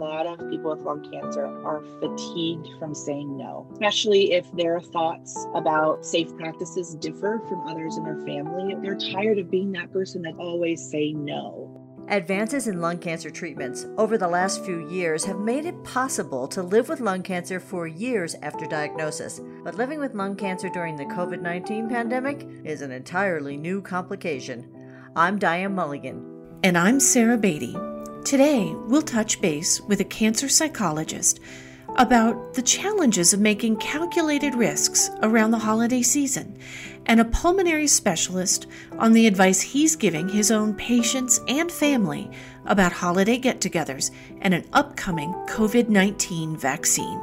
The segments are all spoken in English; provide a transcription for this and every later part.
lot of people with lung cancer are fatigued from saying no, especially if their thoughts about safe practices differ from others in their family. They're tired of being that person that always say no. Advances in lung cancer treatments over the last few years have made it possible to live with lung cancer for years after diagnosis. But living with lung cancer during the COVID 19 pandemic is an entirely new complication. I'm Diane Mulligan. And I'm Sarah Beatty. Today, we'll touch base with a cancer psychologist about the challenges of making calculated risks around the holiday season and a pulmonary specialist on the advice he's giving his own patients and family about holiday get togethers and an upcoming COVID 19 vaccine.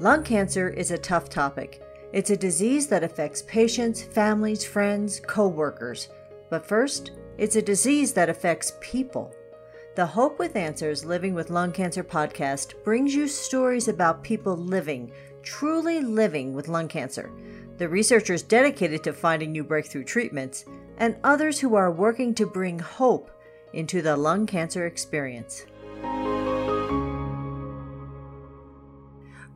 Lung cancer is a tough topic. It's a disease that affects patients, families, friends, co workers. But first, it's a disease that affects people. The Hope with Answers Living with Lung Cancer podcast brings you stories about people living, truly living with lung cancer, the researchers dedicated to finding new breakthrough treatments, and others who are working to bring hope into the lung cancer experience.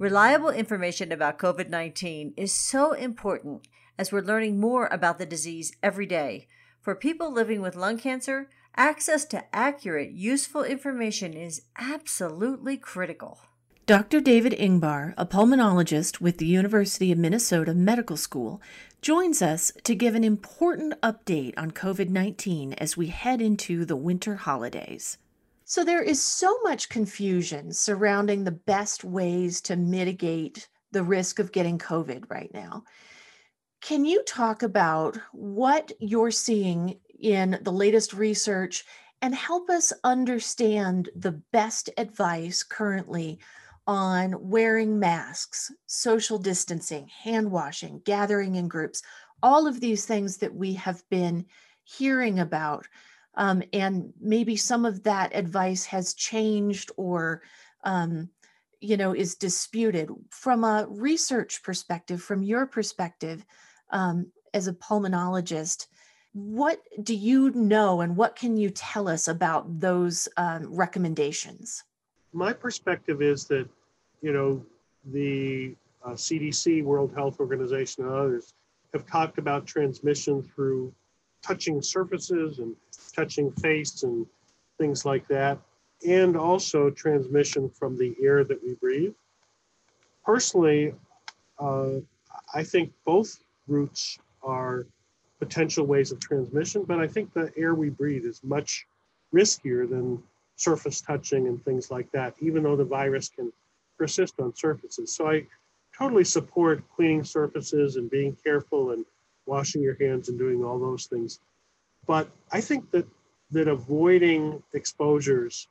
Reliable information about COVID 19 is so important as we're learning more about the disease every day. For people living with lung cancer, access to accurate, useful information is absolutely critical. Dr. David Ingbar, a pulmonologist with the University of Minnesota Medical School, joins us to give an important update on COVID 19 as we head into the winter holidays. So there is so much confusion surrounding the best ways to mitigate the risk of getting COVID right now. Can you talk about what you're seeing in the latest research and help us understand the best advice currently on wearing masks, social distancing, hand washing, gathering in groups, all of these things that we have been hearing about um, and maybe some of that advice has changed or um, you know is disputed. From a research perspective from your perspective um, as a pulmonologist what do you know and what can you tell us about those um, recommendations? My perspective is that you know the uh, cdc world health organization and others have talked about transmission through touching surfaces and touching face and things like that, and also transmission from the air that we breathe. Personally, uh, I think both routes are potential ways of transmission, but I think the air we breathe is much riskier than surface touching and things like that, even though the virus can persist on surfaces. So I totally support cleaning surfaces and being careful and washing your hands and doing all those things. But I think that that avoiding exposures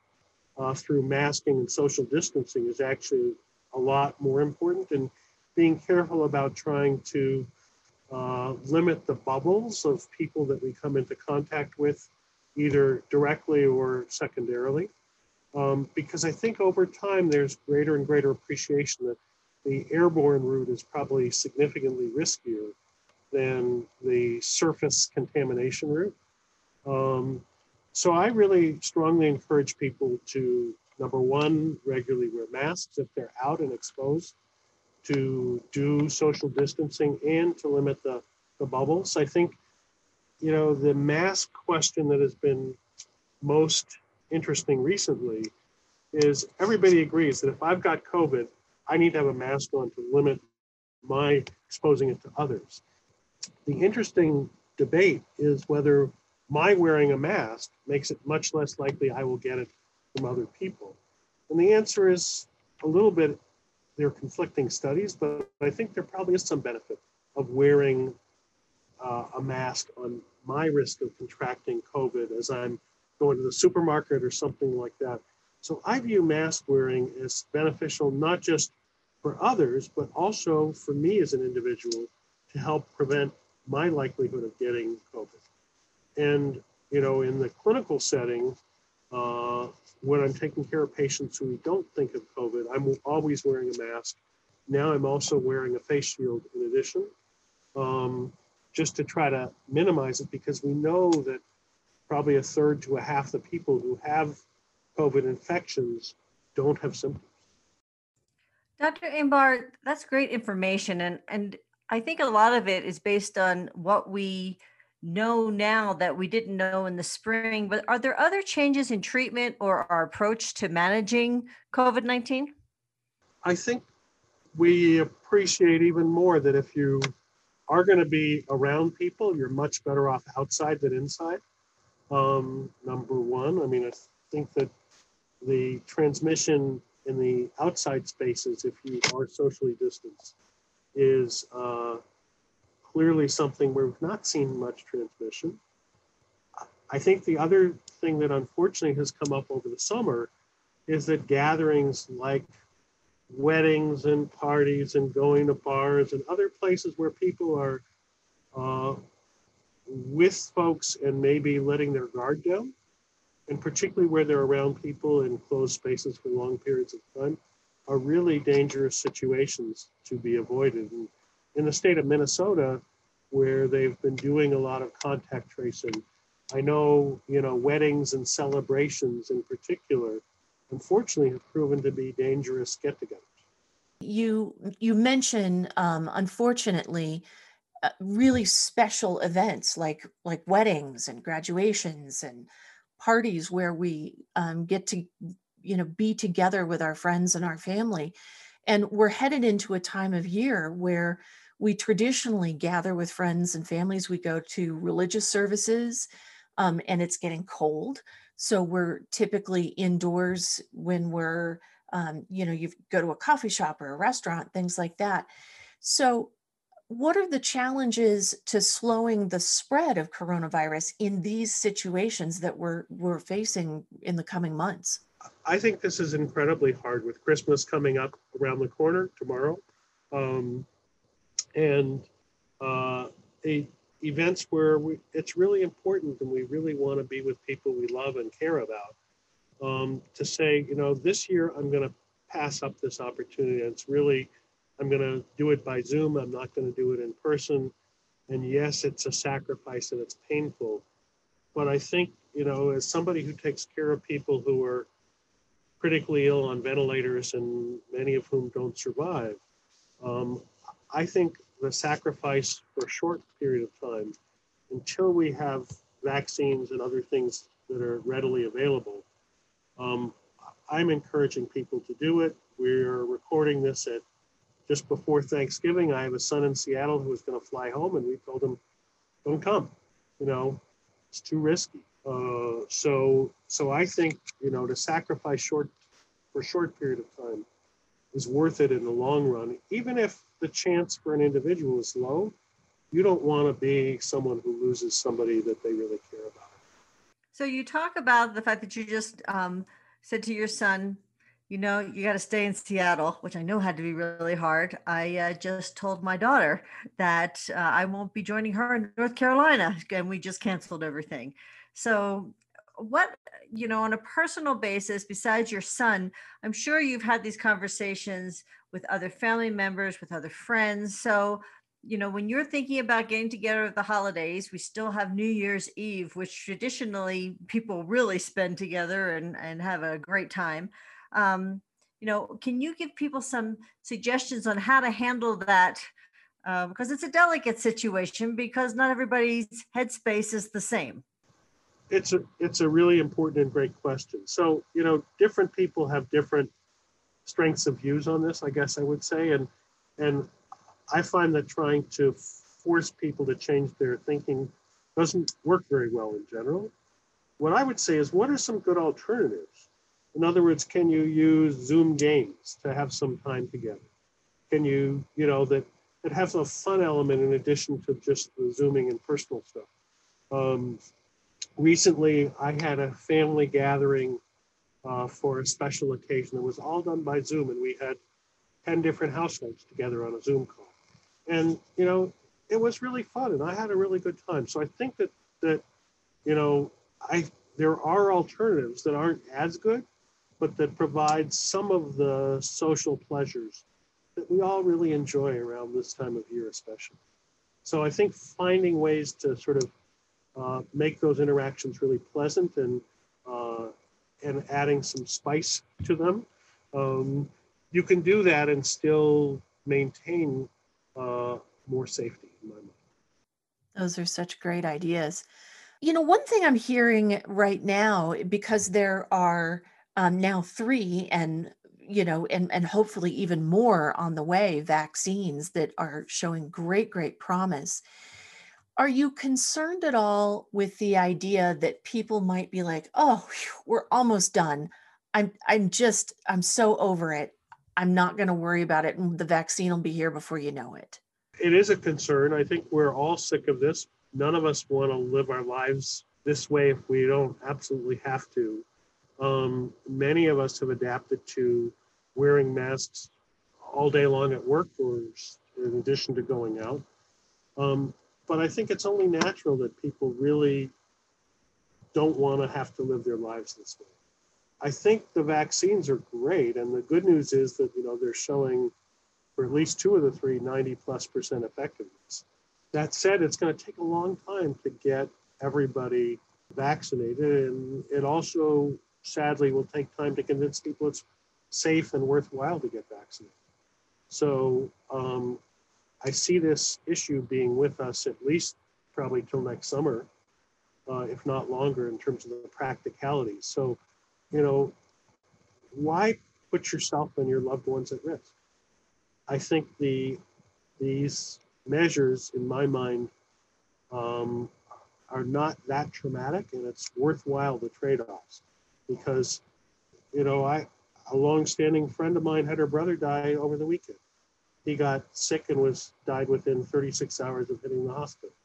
uh, through masking and social distancing is actually a lot more important, and being careful about trying to uh, limit the bubbles of people that we come into contact with, either directly or secondarily. Um, because I think over time there's greater and greater appreciation that the airborne route is probably significantly riskier than the surface contamination route. Um, so I really strongly encourage people to, number one, regularly wear masks if they're out and exposed, to do social distancing and to limit the, the bubbles. I think, you know, the mask question that has been most interesting recently is everybody agrees that if I've got COVID, I need to have a mask on to limit my exposing it to others. The interesting debate is whether my wearing a mask makes it much less likely I will get it from other people. And the answer is a little bit, there are conflicting studies, but I think there probably is some benefit of wearing uh, a mask on my risk of contracting COVID as I'm going to the supermarket or something like that. So I view mask wearing as beneficial, not just for others, but also for me as an individual to help prevent my likelihood of getting COVID. And, you know, in the clinical setting, uh, when I'm taking care of patients who don't think of COVID, I'm always wearing a mask. Now I'm also wearing a face shield in addition. Um, just to try to minimize it because we know that probably a third to a half the people who have COVID infections don't have symptoms. Dr. Ingbar, that's great information. And, and I think a lot of it is based on what we know now that we didn't know in the spring. But are there other changes in treatment or our approach to managing COVID 19? I think we appreciate even more that if you are going to be around people, you're much better off outside than inside. Um, number one, I mean, I think that the transmission in the outside spaces, if you are socially distanced, is uh, clearly something where we've not seen much transmission. I think the other thing that unfortunately has come up over the summer is that gatherings like weddings and parties and going to bars and other places where people are uh, with folks and maybe letting their guard down, and particularly where they're around people in closed spaces for long periods of time, are really dangerous situations to be avoided. And in the state of Minnesota, where they've been doing a lot of contact tracing, I know, you know, weddings and celebrations in particular, unfortunately, have proven to be dangerous get-togethers. You you mention, um, unfortunately, uh, really special events like like weddings and graduations and parties where we um, get to you know be together with our friends and our family and we're headed into a time of year where we traditionally gather with friends and families we go to religious services um, and it's getting cold. So we're typically indoors when we're um, you know you go to a coffee shop or a restaurant things like that. So what are the challenges to slowing the spread of coronavirus in these situations that we're we're facing in the coming months? I think this is incredibly hard with Christmas coming up around the corner tomorrow, um, and uh, a, events where we, it's really important and we really want to be with people we love and care about. Um, to say, you know, this year I'm going to pass up this opportunity. It's really I'm going to do it by Zoom. I'm not going to do it in person. And yes, it's a sacrifice and it's painful. But I think, you know, as somebody who takes care of people who are critically ill on ventilators and many of whom don't survive, um, I think the sacrifice for a short period of time until we have vaccines and other things that are readily available, um, I'm encouraging people to do it. We're recording this at just before Thanksgiving, I have a son in Seattle who was going to fly home, and we told him, "Don't come. You know, it's too risky." Uh, so, so I think you know to sacrifice short for a short period of time is worth it in the long run, even if the chance for an individual is low. You don't want to be someone who loses somebody that they really care about. So you talk about the fact that you just um, said to your son, you know, you got to stay in Seattle, which I know had to be really hard. I uh, just told my daughter that uh, I won't be joining her in North Carolina, and we just canceled everything. So, what, you know, on a personal basis, besides your son, I'm sure you've had these conversations with other family members, with other friends. So, you know, when you're thinking about getting together at the holidays, we still have New Year's Eve, which traditionally people really spend together and, and have a great time. Um, you know, can you give people some suggestions on how to handle that? Uh, because it's a delicate situation because not everybody's headspace is the same. It's a it's a really important and great question. So you know, different people have different strengths of views on this. I guess I would say, and and I find that trying to force people to change their thinking doesn't work very well in general. What I would say is, what are some good alternatives? In other words, can you use Zoom games to have some time together? Can you, you know, that it has a fun element in addition to just the Zooming and personal stuff. Um, recently, I had a family gathering uh, for a special occasion. It was all done by Zoom, and we had 10 different households together on a Zoom call. And, you know, it was really fun, and I had a really good time. So I think that, that you know, I there are alternatives that aren't as good, but that provide some of the social pleasures that we all really enjoy around this time of year, especially. So I think finding ways to sort of uh, make those interactions really pleasant and uh, and adding some spice to them, um, you can do that and still maintain uh, more safety in my mind. Those are such great ideas. You know, one thing I'm hearing right now, because there are um, now three and you know and and hopefully even more on the way vaccines that are showing great great promise are you concerned at all with the idea that people might be like oh we're almost done. I'm i'm just i'm so over it. I'm not going to worry about it and the vaccine will be here before you know it it is a concern. I think we're all sick of this. None of us want to live our lives this way if we don't absolutely have to. Um, many of us have adapted to wearing masks all day long at work or in addition to going out. Um, but I think it's only natural that people really don't want to have to live their lives this way. I think the vaccines are great. And the good news is that, you know, they're showing for at least two of the three 90 plus percent effectiveness. That said, it's going to take a long time to get everybody vaccinated. And it also sadly will take time to convince people it's safe and worthwhile to get vaccinated. So um, I see this issue being with us at least probably till next summer, uh, if not longer, in terms of the practicalities. So, you know, why put yourself and your loved ones at risk? I think the these measures, in my mind, um, are not that traumatic, and it's worthwhile the trade-offs because, you know, I a long-standing friend of mine had her brother die over the weekend. He got sick and was died within 36 hours of hitting the hospital,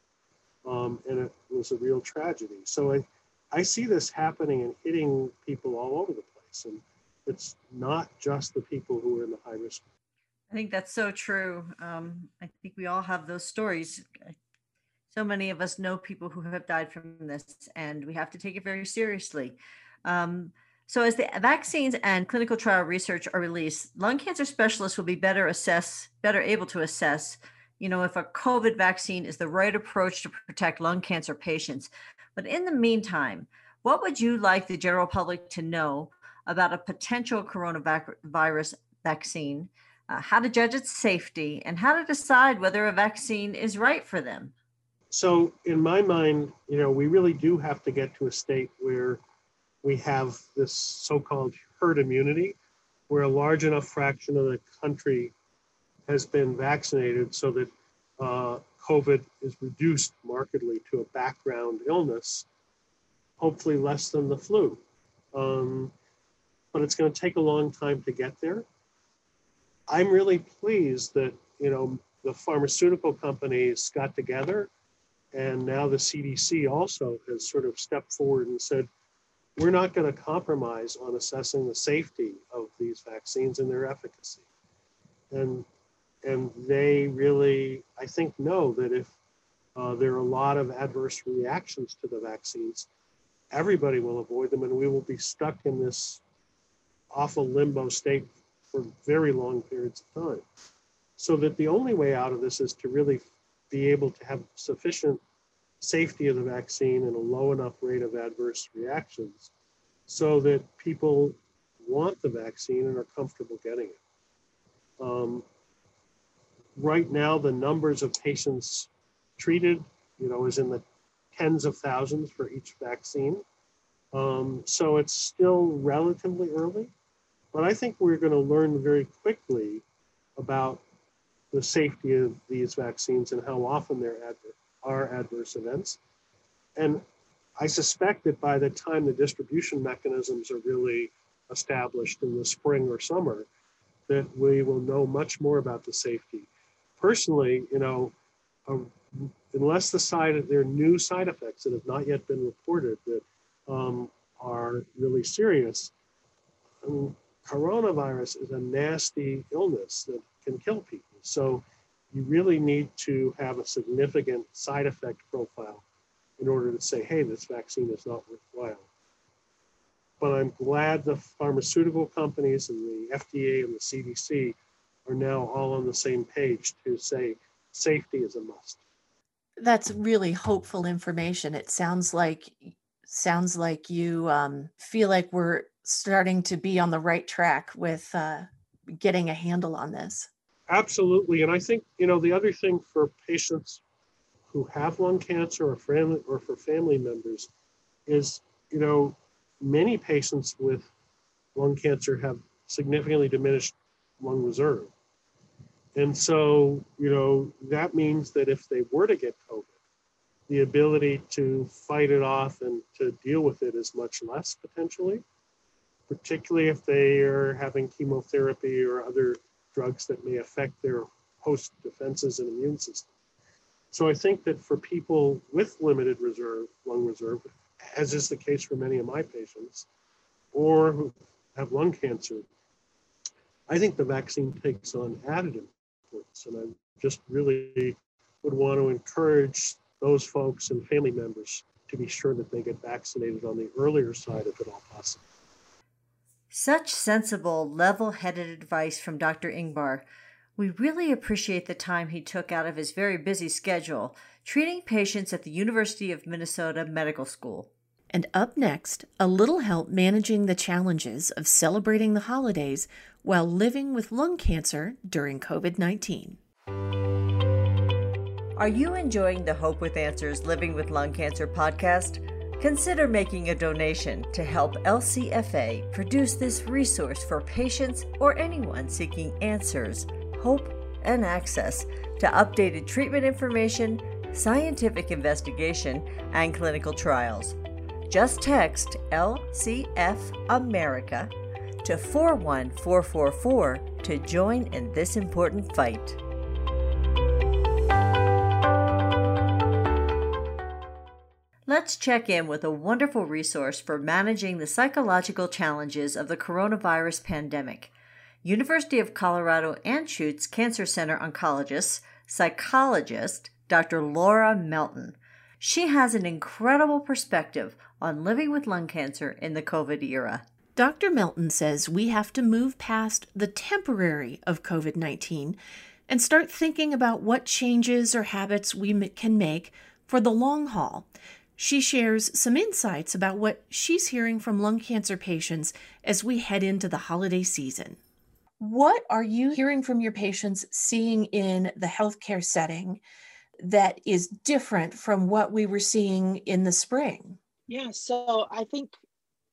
um, and it was a real tragedy. So I, I see this happening and hitting people all over the place, and it's not just the people who are in the high risk. I think that's so true. Um, I think we all have those stories. So many of us know people who have died from this, and we have to take it very seriously. Um, so as the vaccines and clinical trial research are released, lung cancer specialists will be better assess, better able to assess, you know, if a COVID vaccine is the right approach to protect lung cancer patients. But in the meantime, what would you like the general public to know about a potential coronavirus vaccine, uh, how to judge its safety, and how to decide whether a vaccine is right for them? So, in my mind, you know, we really do have to get to a state where we have this so-called herd immunity, where a large enough fraction of the country has been vaccinated so that uh, COVID is reduced markedly to a background illness, hopefully less than the flu. Um, but it's going to take a long time to get there. I'm really pleased that you know the pharmaceutical companies got together, and now the CDC also has sort of stepped forward and said, we're not going to compromise on assessing the safety of these vaccines and their efficacy. And, and they really, I think, know that if uh, there are a lot of adverse reactions to the vaccines, everybody will avoid them and we will be stuck in this awful limbo state for very long periods of time. So that the only way out of this is to really be able to have sufficient safety of the vaccine and a low enough rate of adverse reactions so that people want the vaccine and are comfortable getting it. Um, right now, the numbers of patients treated, you know, is in the tens of thousands for each vaccine. Um, so it's still relatively early, but I think we're going to learn very quickly about the safety of these vaccines and how often there are adverse events. And I suspect that by the time the distribution mechanisms are really established in the spring or summer, that we will know much more about the safety. Personally, you know, uh, unless the side there are new side effects that have not yet been reported that um, are really serious, um, coronavirus is a nasty illness that can kill people. So you really need to have a significant side effect profile in order to say, hey, this vaccine is not worthwhile. But I'm glad the pharmaceutical companies and the FDA and the CDC are now all on the same page to say safety is a must. That's really hopeful information. It sounds like sounds like you um, feel like we're starting to be on the right track with uh, getting a handle on this. Absolutely, and I think you know the other thing for patients who have lung cancer or family or for family members is you know many patients with lung cancer have significantly diminished lung reserve. And so, you know, that means that if they were to get COVID, the ability to fight it off and to deal with it is much less potentially, particularly if they are having chemotherapy or other drugs that may affect their host defenses and immune system. So I think that for people with limited reserve, lung reserve, as is the case for many of my patients, or who have lung cancer, I think the vaccine takes on added importance. And I just really would want to encourage those folks and family members to be sure that they get vaccinated on the earlier side if at all possible. Such sensible, level headed advice from Dr. Ingbar. We really appreciate the time he took out of his very busy schedule treating patients at the University of Minnesota Medical School. And up next, a little help managing the challenges of celebrating the holidays while living with lung cancer during COVID 19. Are you enjoying the Hope with Answers Living with Lung Cancer podcast? Consider making a donation to help LCFA produce this resource for patients or anyone seeking answers, hope, and access to updated treatment information, scientific investigation, and clinical trials. Just text LCF America to 41444 to join in this important fight. Check in with a wonderful resource for managing the psychological challenges of the coronavirus pandemic. University of Colorado Anschutz Cancer Center oncologist, psychologist, Dr. Laura Melton. She has an incredible perspective on living with lung cancer in the COVID era. Dr. Melton says we have to move past the temporary of COVID 19 and start thinking about what changes or habits we can make for the long haul she shares some insights about what she's hearing from lung cancer patients as we head into the holiday season. What are you hearing from your patients seeing in the healthcare setting that is different from what we were seeing in the spring? Yeah, so I think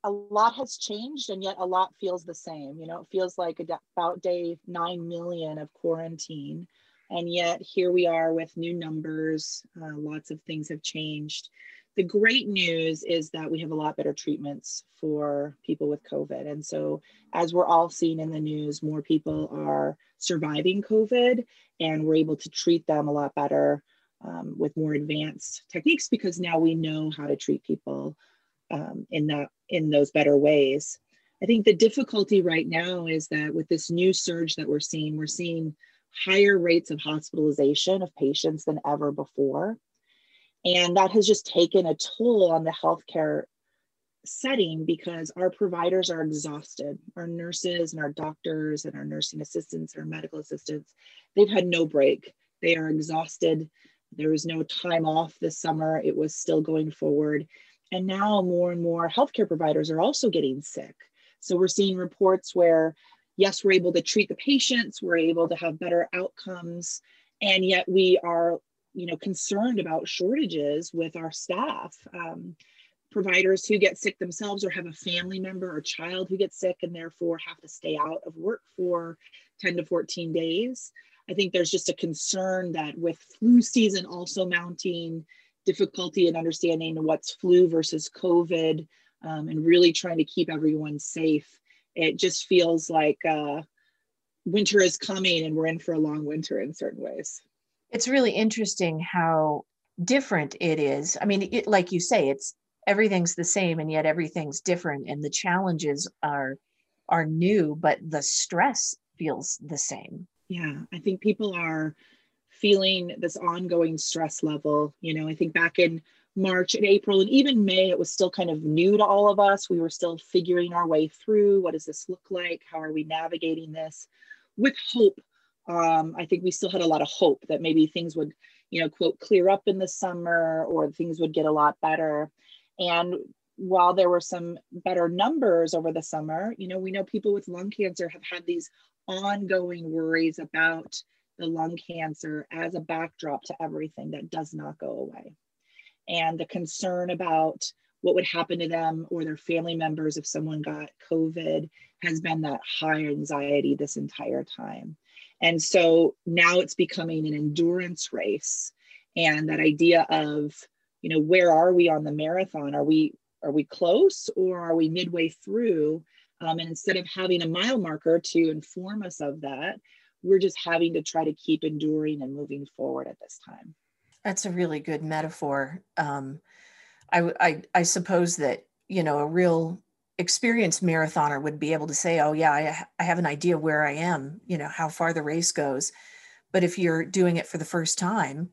a lot has changed and yet a lot feels the same. You know, it feels like about day 9 million of quarantine. And yet here we are with new numbers. Uh, lots of things have changed the great news is that we have a lot better treatments for people with COVID. And so, as we're all seeing in the news, more people are surviving COVID and we're able to treat them a lot better um, with more advanced techniques because now we know how to treat people um, in, that, in those better ways. I think the difficulty right now is that with this new surge that we're seeing, we're seeing higher rates of hospitalization of patients than ever before. And that has just taken a toll on the healthcare setting because our providers are exhausted. Our nurses and our doctors and our nursing assistants, our medical assistants, they've had no break. They are exhausted. There was no time off this summer. It was still going forward. And now more and more healthcare providers are also getting sick. So we're seeing reports where, yes, we're able to treat the patients, we're able to have better outcomes, and yet we are you know concerned about shortages with our staff um, providers who get sick themselves or have a family member or child who gets sick and therefore have to stay out of work for 10 to 14 days. I think there's just a concern that with flu season also mounting difficulty in understanding what's flu versus covid um, and really trying to keep everyone safe. It just feels like uh, winter is coming and we're in for a long winter in certain ways it's really interesting how different it is. I mean, it, like you say, it's everything's the same and yet everything's different and the challenges are are new, but the stress feels the same. Yeah, I think people are feeling this ongoing stress level. You know, I think back in March and April and even May, it was still kind of new to all of us. We were still figuring our way through what does this look like? How are we navigating this? With hope um, I think we still had a lot of hope that maybe things would, you know, quote, clear up in the summer or things would get a lot better. And while there were some better numbers over the summer, you know, we know people with lung cancer have had these ongoing worries about the lung cancer as a backdrop to everything that does not go away. And the concern about what would happen to them or their family members if someone got COVID has been that high anxiety this entire time. And so now it's becoming an endurance race. And that idea of, you know, where are we on the marathon? Are we are we close or are we midway through? Um, and instead of having a mile marker to inform us of that, we're just having to try to keep enduring and moving forward at this time. That's a really good metaphor. Um, I, I, I suppose that you know a real experienced marathoner would be able to say, "Oh yeah, I, I have an idea where I am. You know how far the race goes." But if you're doing it for the first time,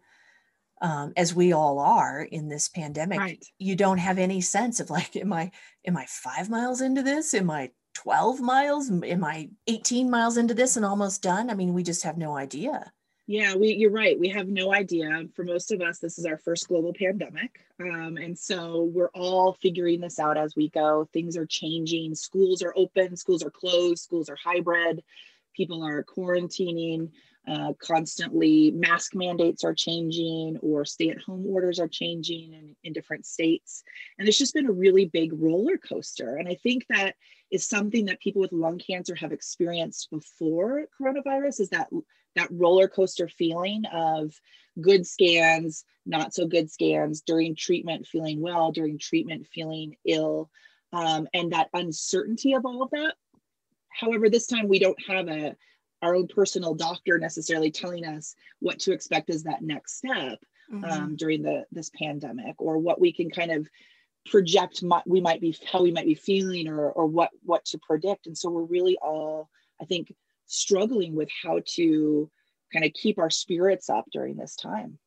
um, as we all are in this pandemic, right. you don't have any sense of like, am I am I five miles into this? Am I 12 miles? Am I 18 miles into this and almost done? I mean, we just have no idea. Yeah, we you're right. We have no idea. For most of us, this is our first global pandemic. Um, and so we're all figuring this out as we go. Things are changing. Schools are open, schools are closed, schools are hybrid, people are quarantining. Uh, constantly mask mandates are changing or stay-at-home orders are changing in, in different states and it's just been a really big roller coaster and i think that is something that people with lung cancer have experienced before coronavirus is that that roller coaster feeling of good scans, not so good scans, during treatment feeling well, during treatment feeling ill, um, and that uncertainty of all of that. However, this time we don't have a our own personal doctor necessarily telling us what to expect as that next step mm-hmm. um, during the this pandemic, or what we can kind of project my, we might be how we might be feeling, or or what what to predict. And so we're really all, I think, struggling with how to kind of keep our spirits up during this time.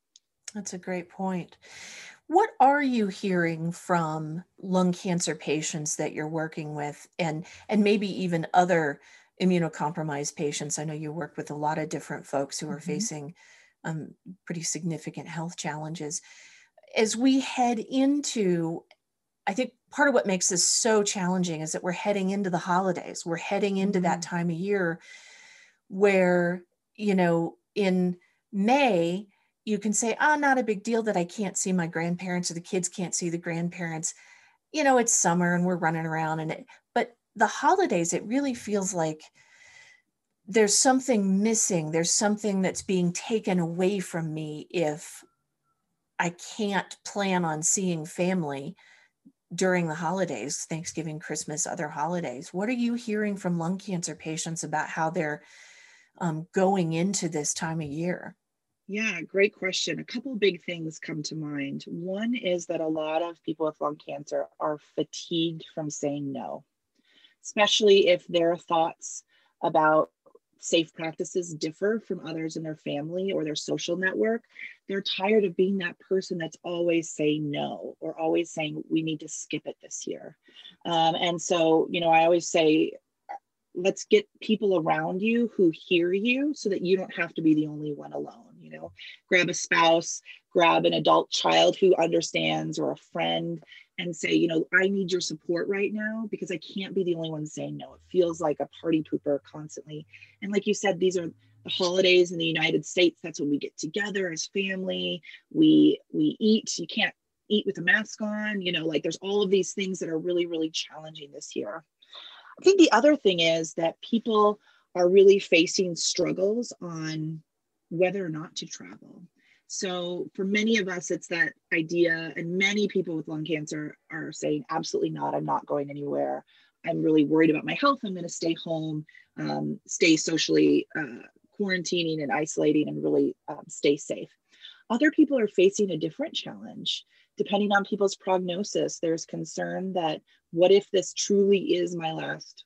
That's a great point. What are you hearing from lung cancer patients that you're working with and and maybe even other immunocompromised patients? I know you work with a lot of different folks who are mm-hmm. facing um, pretty significant health challenges. As we head into I think part of what makes this so challenging is that we're heading into the holidays. We're heading into mm-hmm. that time of year where you know in may you can say oh not a big deal that i can't see my grandparents or the kids can't see the grandparents you know it's summer and we're running around and it but the holidays it really feels like there's something missing there's something that's being taken away from me if i can't plan on seeing family during the holidays, Thanksgiving, Christmas, other holidays. What are you hearing from lung cancer patients about how they're um, going into this time of year? Yeah, great question. A couple big things come to mind. One is that a lot of people with lung cancer are fatigued from saying no, especially if their thoughts about safe practices differ from others in their family or their social network. They're tired of being that person that's always saying no or always saying, we need to skip it this year. Um, and so, you know, I always say, let's get people around you who hear you so that you don't have to be the only one alone you know? Grab a spouse grab an adult child who understands or a friend and say you know i need your support right now because i can't be the only one saying no. It feels like a party pooper constantly. And like you said these are the holidays in the united states. That's when we get together as family. We we eat. You can't eat with a mask on you know? Like there's all of these things that are really really challenging this year I think the other thing is that people are really facing struggles on whether or not to travel. So for many of us, it's that idea, and many people with lung cancer are saying, absolutely not, I'm not going anywhere. I'm really worried about my health. I'm going to stay home, um, stay socially uh, quarantining and isolating, and really um, stay safe. Other people are facing a different challenge. Depending on people's prognosis, there's concern that what if this truly is my last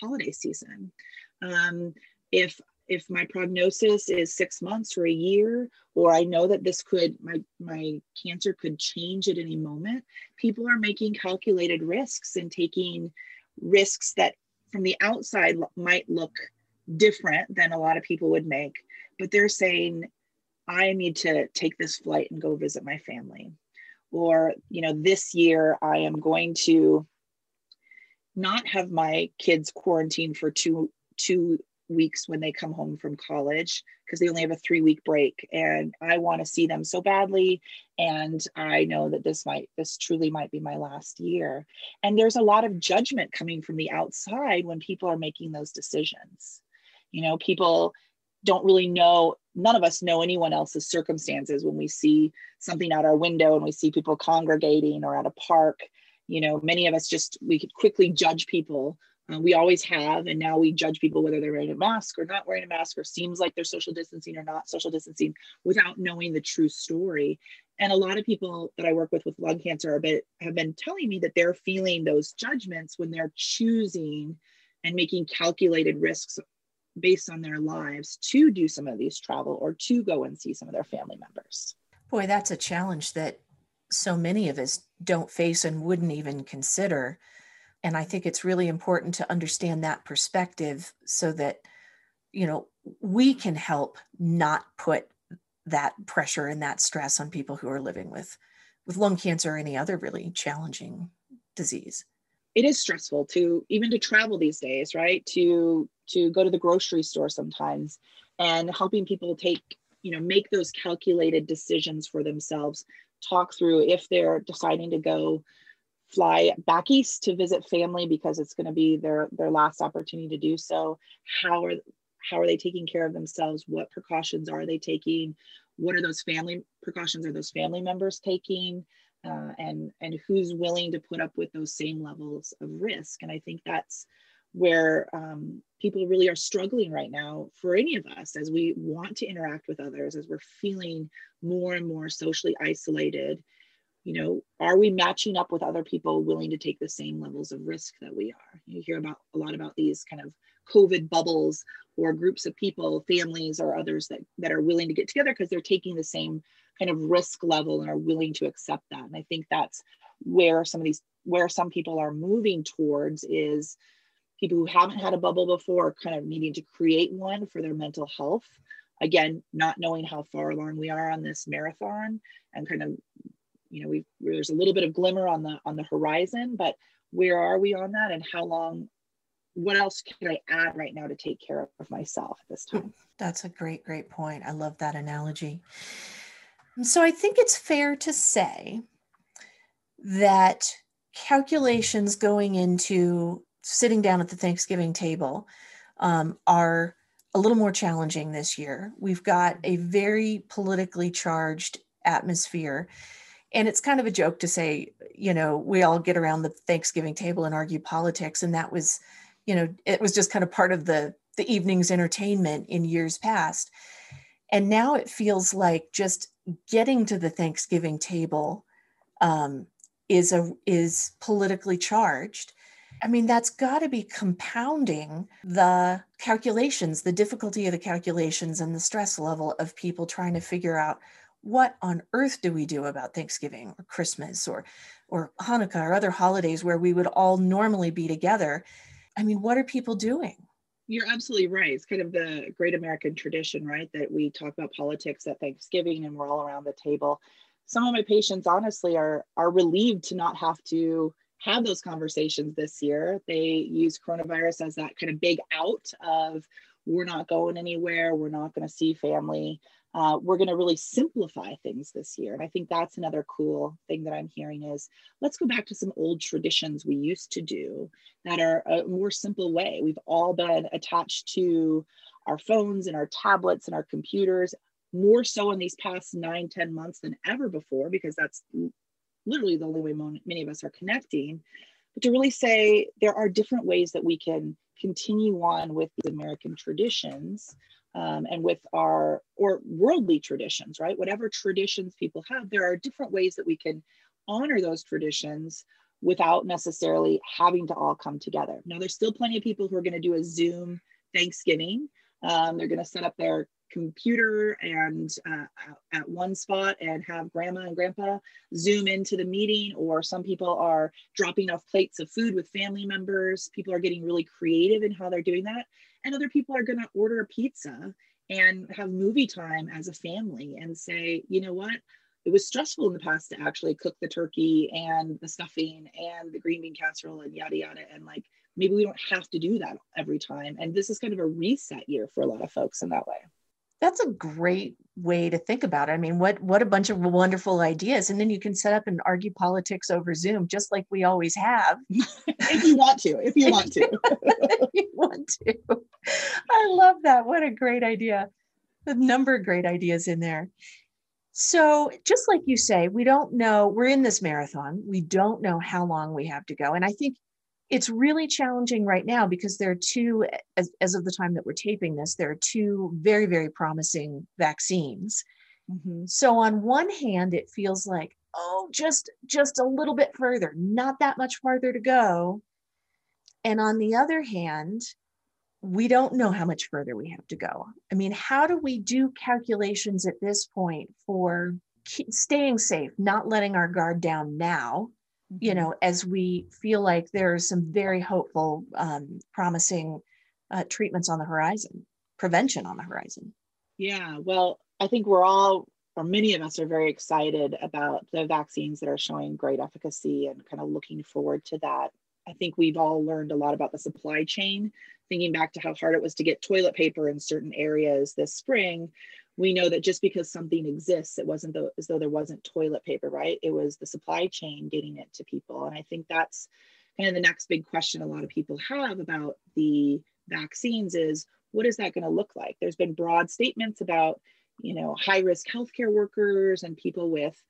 holiday season? Um, if if my prognosis is six months or a year, or I know that this could my my cancer could change at any moment, people are making calculated risks and taking risks that from the outside might look different than a lot of people would make, but they're saying I need to take this flight and go visit my family. Or, you know, this year I am going to not have my kids quarantined for two two weeks when they come home from college because they only have a three week break. And i want to see them so badly and i know that this might this truly might be my last year. And there's a lot of judgment coming from the outside when people are making those decisions. You know people don't really know none of us know anyone else's circumstances when we see something out our window and we see people congregating or at a park. You know many of us just we could quickly judge people. Uh, we always have and now we judge people whether they're wearing a mask or not wearing a mask or seems like they're social distancing or not social distancing without knowing the true story. And a lot of people that i work with with lung cancer bit, have been telling me that they're feeling those judgments when they're choosing and making calculated risks based on their lives to do some of these travel or to go and see some of their family members. Boy, that's a challenge that so many of us don't face and wouldn't even consider. And I think it's really important to understand that perspective so that, you know, we can help not put that pressure and that stress on people who are living with with lung cancer or any other really challenging disease it is stressful to even to travel these days right? To to go to the grocery store sometimes and helping people take you know make those calculated decisions for themselves talk through if they're deciding to go fly back east to visit family because it's going to be their their last opportunity to do so. How are how are they taking care of themselves? What precautions are they taking? What are those family precautions are those family members taking uh, and and who's willing to put up with those same levels of risk. And i think that's where um, people really are struggling right now for any of us as we want to interact with others as we're feeling more and more socially isolated. You know are we matching up with other people willing to take the same levels of risk that we are? You hear about a lot about these kind of covid bubbles or groups of people families or others that that are willing to get together because they're taking the same kind of risk level and are willing to accept that. And I think that's where some of these, where some people are moving towards is people who haven't had a bubble before kind of needing to create one for their mental health. Again, not knowing how far along we are on this marathon and kind of, you know, we there's a little bit of glimmer on the on the horizon, but where are we on that and how long what else can I add right now to take care of myself at this time? That's a great, great point. I love that analogy. So I think it's fair to say that calculations going into sitting down at the Thanksgiving table um, are a little more challenging this year. We've got a very politically charged atmosphere. And it's kind of a joke to say, you know, we all get around the Thanksgiving table and argue politics. And that was, you know, it was just kind of part of the the evening's entertainment in years past. And now it feels like just getting to the Thanksgiving table um, is a is politically charged. I mean, that's got to be compounding the calculations, the difficulty of the calculations, and the stress level of people trying to figure out what on earth do we do about Thanksgiving or Christmas or or Hanukkah or other holidays where we would all normally be together. I mean, what are people doing? You're absolutely right. It's kind of the great American tradition, right? That we talk about politics at Thanksgiving and we're all around the table. Some of my patients, honestly, are are relieved to not have to have those conversations this year. They use coronavirus as that kind of big out of we're not going anywhere, we're not going to see family uh, we're going to really simplify things this year. And I think that's another cool thing that I'm hearing is let's go back to some old traditions we used to do that are a more simple way. We've all been attached to our phones and our tablets and our computers more so in these past nine, ten months than ever before, because that's literally the only way many of us are connecting. But to really say there are different ways that we can continue on with these American traditions um, and with our or worldly traditions, right? Whatever traditions people have, there are different ways that we can honor those traditions without necessarily having to all come together. Now, there's still plenty of people who are going to do a Zoom Thanksgiving. Um, they're going to set up their computer and uh, at one spot and have grandma and grandpa zoom into the meeting or some people are dropping off plates of food with family members people are getting really creative in how they're doing that and other people are going to order a pizza and have movie time as a family and say, you know what? It was stressful in the past to actually cook the turkey and the stuffing and the green bean casserole and yada yada. And like maybe we don't have to do that every time. And this is kind of a reset year for a lot of folks in that way that's a great way to think about it. I mean, what what a bunch of wonderful ideas. And then you can set up and argue politics over Zoom just like we always have. if you want to, if you want to. if you want to. I love that. What a great idea. A number of great ideas in there. So, just like you say, we don't know, we're in this marathon. We don't know how long we have to go. And I think it's really challenging right now because there are two as, as, of the time that we're taping this there are two very very promising vaccines. Mm-hmm. so on one hand it feels like oh just just a little bit further not that much farther to go. And on the other hand we don't know how much further we have to go. I mean how do we do calculations at this point for staying safe not letting our guard down now you mm-hmm. know, as we feel like there are some very hopeful, um, promising uh, treatments on the horizon, prevention on the horizon. Yeah, well, I think we're all, or many of us, are very excited about the vaccines that are showing great efficacy and kind of looking forward to that. I think we've all learned a lot about the supply chain, thinking back to how hard it was to get toilet paper in certain areas this spring we know that just because something exists, it wasn't as though there wasn't toilet paper, right? It was the supply chain getting it to people. And I think that's kind of the next big question a lot of people have about the vaccines is what is that going to look like? There's been broad statements about, you know, high risk healthcare workers and people with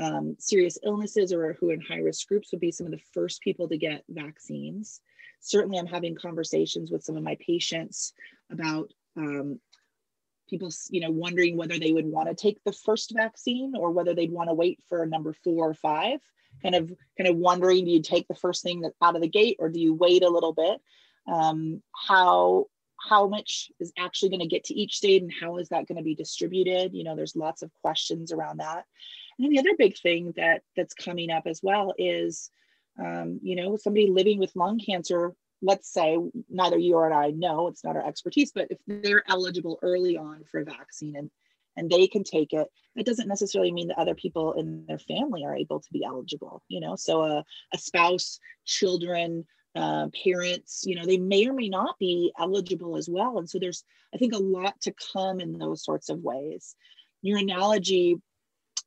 um, serious illnesses or who in high risk groups would be some of the first people to get vaccines. Certainly, I'm having conversations with some of my patients about um, people you know wondering whether they would want to take the first vaccine or whether they'd want to wait for number four or five. Kind of kind of wondering do you take the first thing that's out of the gate or do you wait a little bit? Um, how how much is actually going to get to each state and how is that going to be distributed? You know there's lots of questions around that. And then the other big thing that that's coming up as well is um, you know somebody living with lung cancer let's say neither you or I know it's not our expertise, but if they're eligible early on for a vaccine and and they can take it, it doesn't necessarily mean that other people in their family are able to be eligible. You know, so a, a spouse, children, uh, parents, you know, they may or may not be eligible as well. And so there's, I think, a lot to come in those sorts of ways. Your analogy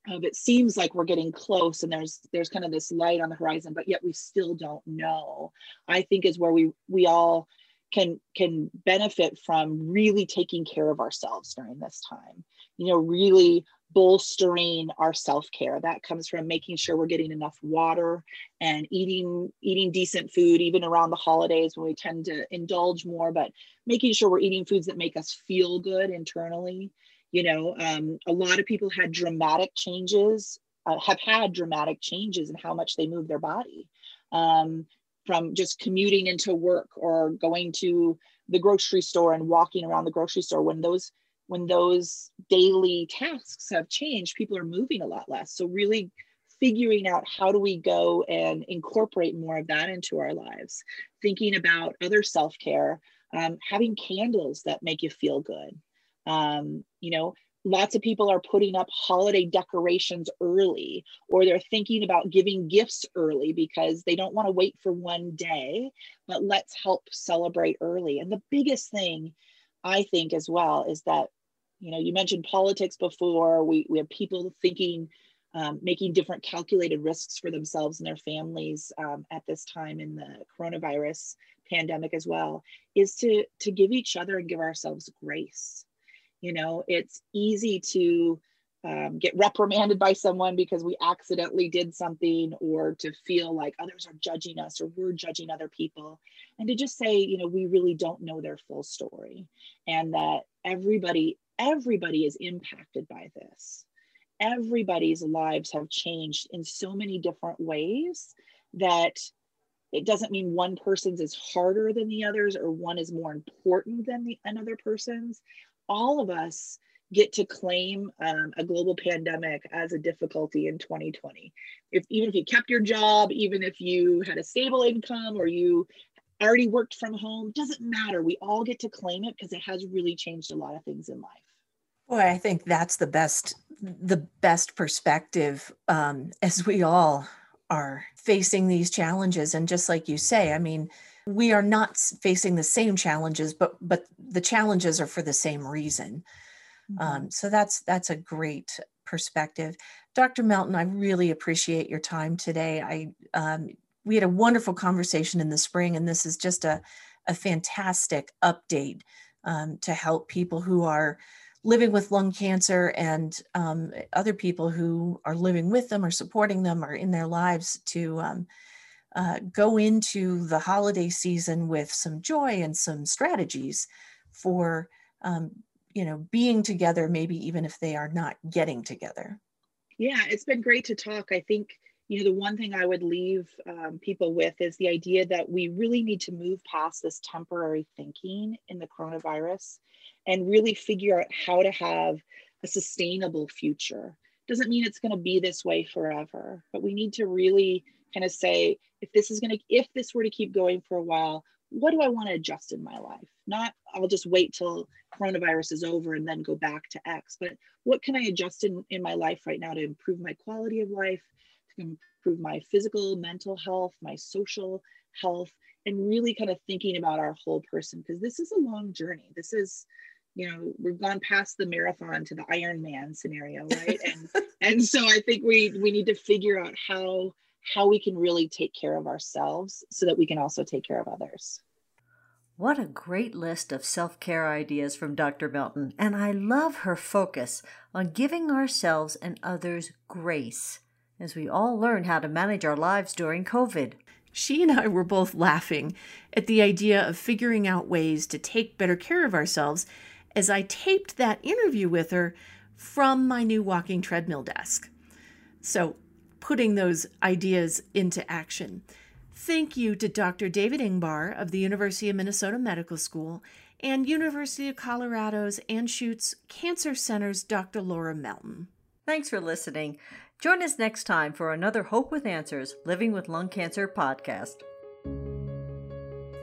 of it seems like we're getting close and there's there's kind of this light on the horizon but yet we still don't know i think is where we we all can can benefit from really taking care of ourselves during this time you know really bolstering our self-care. That comes from making sure we're getting enough water and eating eating decent food even around the holidays when we tend to indulge more but making sure we're eating foods that make us feel good internally you know um, a lot of people had dramatic changes uh, have had dramatic changes in how much they move their body um, from just commuting into work or going to the grocery store and walking around the grocery store. When those when those daily tasks have changed people are moving a lot less. So really figuring out how do we go and incorporate more of that into our lives. Thinking about other self-care um, having candles that make you feel good um, you know, lots of people are putting up holiday decorations early, or they're thinking about giving gifts early because they don't want to wait for one day, but let's help celebrate early. And the biggest thing I think as well is that, you know, you mentioned politics before, we, we have people thinking, um, making different calculated risks for themselves and their families um, at this time in the coronavirus pandemic as well is to to give each other and give ourselves grace you know, it's easy to um, get reprimanded by someone because we accidentally did something or to feel like others are judging us or we're judging other people. And to just say you know we really don't know their full story and that everybody everybody is impacted by this. Everybody's lives have changed in so many different ways that it doesn't mean one person's is harder than the others or one is more important than the another person's all of us get to claim um, a global pandemic as a difficulty in 2020. If even if you kept your job, even if you had a stable income or you already worked from home, doesn't matter. We all get to claim it because it has really changed a lot of things in life. Boy, I think that's the best the best perspective um, as we all are facing these challenges. And just like you say, I mean, we are not facing the same challenges, but but the challenges are for the same reason. Mm-hmm. Um, so that's that's a great perspective. Dr. Melton, I really appreciate your time today. I um, we had a wonderful conversation in the spring, and this is just a, a fantastic update um, to help people who are living with lung cancer and um, other people who are living with them or supporting them or in their lives to um, uh, go into the holiday season with some joy and some strategies for um, you know being together maybe even if they are not getting together. Yeah it's been great to talk. I think you know the one thing i would leave um, people with is the idea that we really need to move past this temporary thinking in the coronavirus and really figure out how to have a sustainable future. Doesn't mean it's going to be this way forever but we need to really kind of say if this is going to if this were to keep going for a while what do i want to adjust in my life? Not i'll just wait till coronavirus is over and then go back to x but what can i adjust in, in my life right now to improve my quality of life to improve my physical mental health my social health and really kind of thinking about our whole person? Because this is a long journey. This is you know we've gone past the marathon to the iron man scenario right? And and so i think we we need to figure out how how we can really take care of ourselves so that we can also take care of others what a great list of self care ideas from Dr. Melton, and I love her focus on giving ourselves and others grace as we all learn how to manage our lives during COVID. She and I were both laughing at the idea of figuring out ways to take better care of ourselves as I taped that interview with her from my new walking treadmill desk. So, putting those ideas into action. Thank you to Dr. David Ingbar of the University of Minnesota Medical School and University of Colorado's Anschutz Cancer Center's Dr. Laura Melton. Thanks for listening. Join us next time for another Hope with Answers Living with Lung Cancer podcast.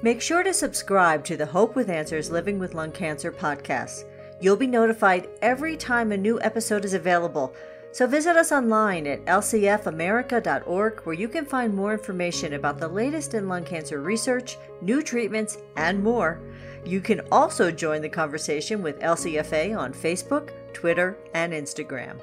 Make sure to subscribe to the Hope with Answers Living with Lung Cancer podcast. You'll be notified every time a new episode is available. So visit us online at lcfamerica.org where you can find more information about the latest in lung cancer research, new treatments, and more. You can also join the conversation with LCFA on Facebook, Twitter, and Instagram.